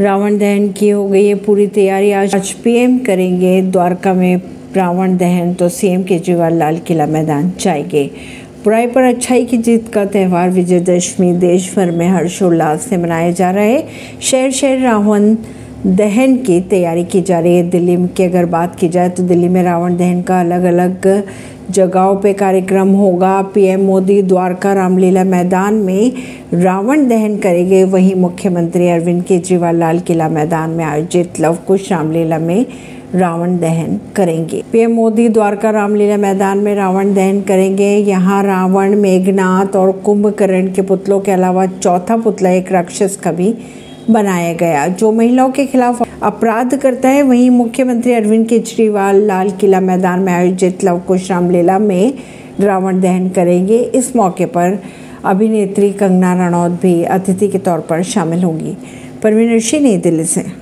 रावण दहन की हो गई है पूरी तैयारी। आज आज पीएम करेंगे द्वारका में रावण दहन तो सीएम केजरीवाल लाल किला मैदान जाएँगे। बुराई पर अच्छाई की जीत का त्यौहार विजयदशमी देश भर में हर्षोल्लास से मनाया जा रहा है। शहर शहर रावण दहन की तैयारी की जा रही है। दिल्ली की अगर बात की जाए तो दिल्ली में रावण दहन का अलग अलग जगहों पे कार्यक्रम होगा। पीएम मोदी द्वारका रामलीला मैदान में रावण दहन करेंगे। वहीं मुख्यमंत्री अरविंद केजरीवाल लाल किला मैदान में आयोजित लव कुश रामलीला में रावण दहन करेंगे। पीएम मोदी द्वारका रामलीला मैदान में रावण दहन करेंगे। यहाँ रावण, मेघनाथ और कुंभकर्ण के पुतलों के अलावा चौथा पुतला एक राक्षस का भी बनाया गया। जो महिलाओं के खिलाफ अपराध करता है, वहीं मुख्यमंत्री अरविंद केजरीवाल लाल किला मैदान में आयोजित लव कुश रामलीला में रावण दहन करेंगे। इस मौके पर अभिनेत्री कंगना रनौत भी अतिथि के तौर पर शामिल होंगी। परवीन ऋषि नई दिल्ली से।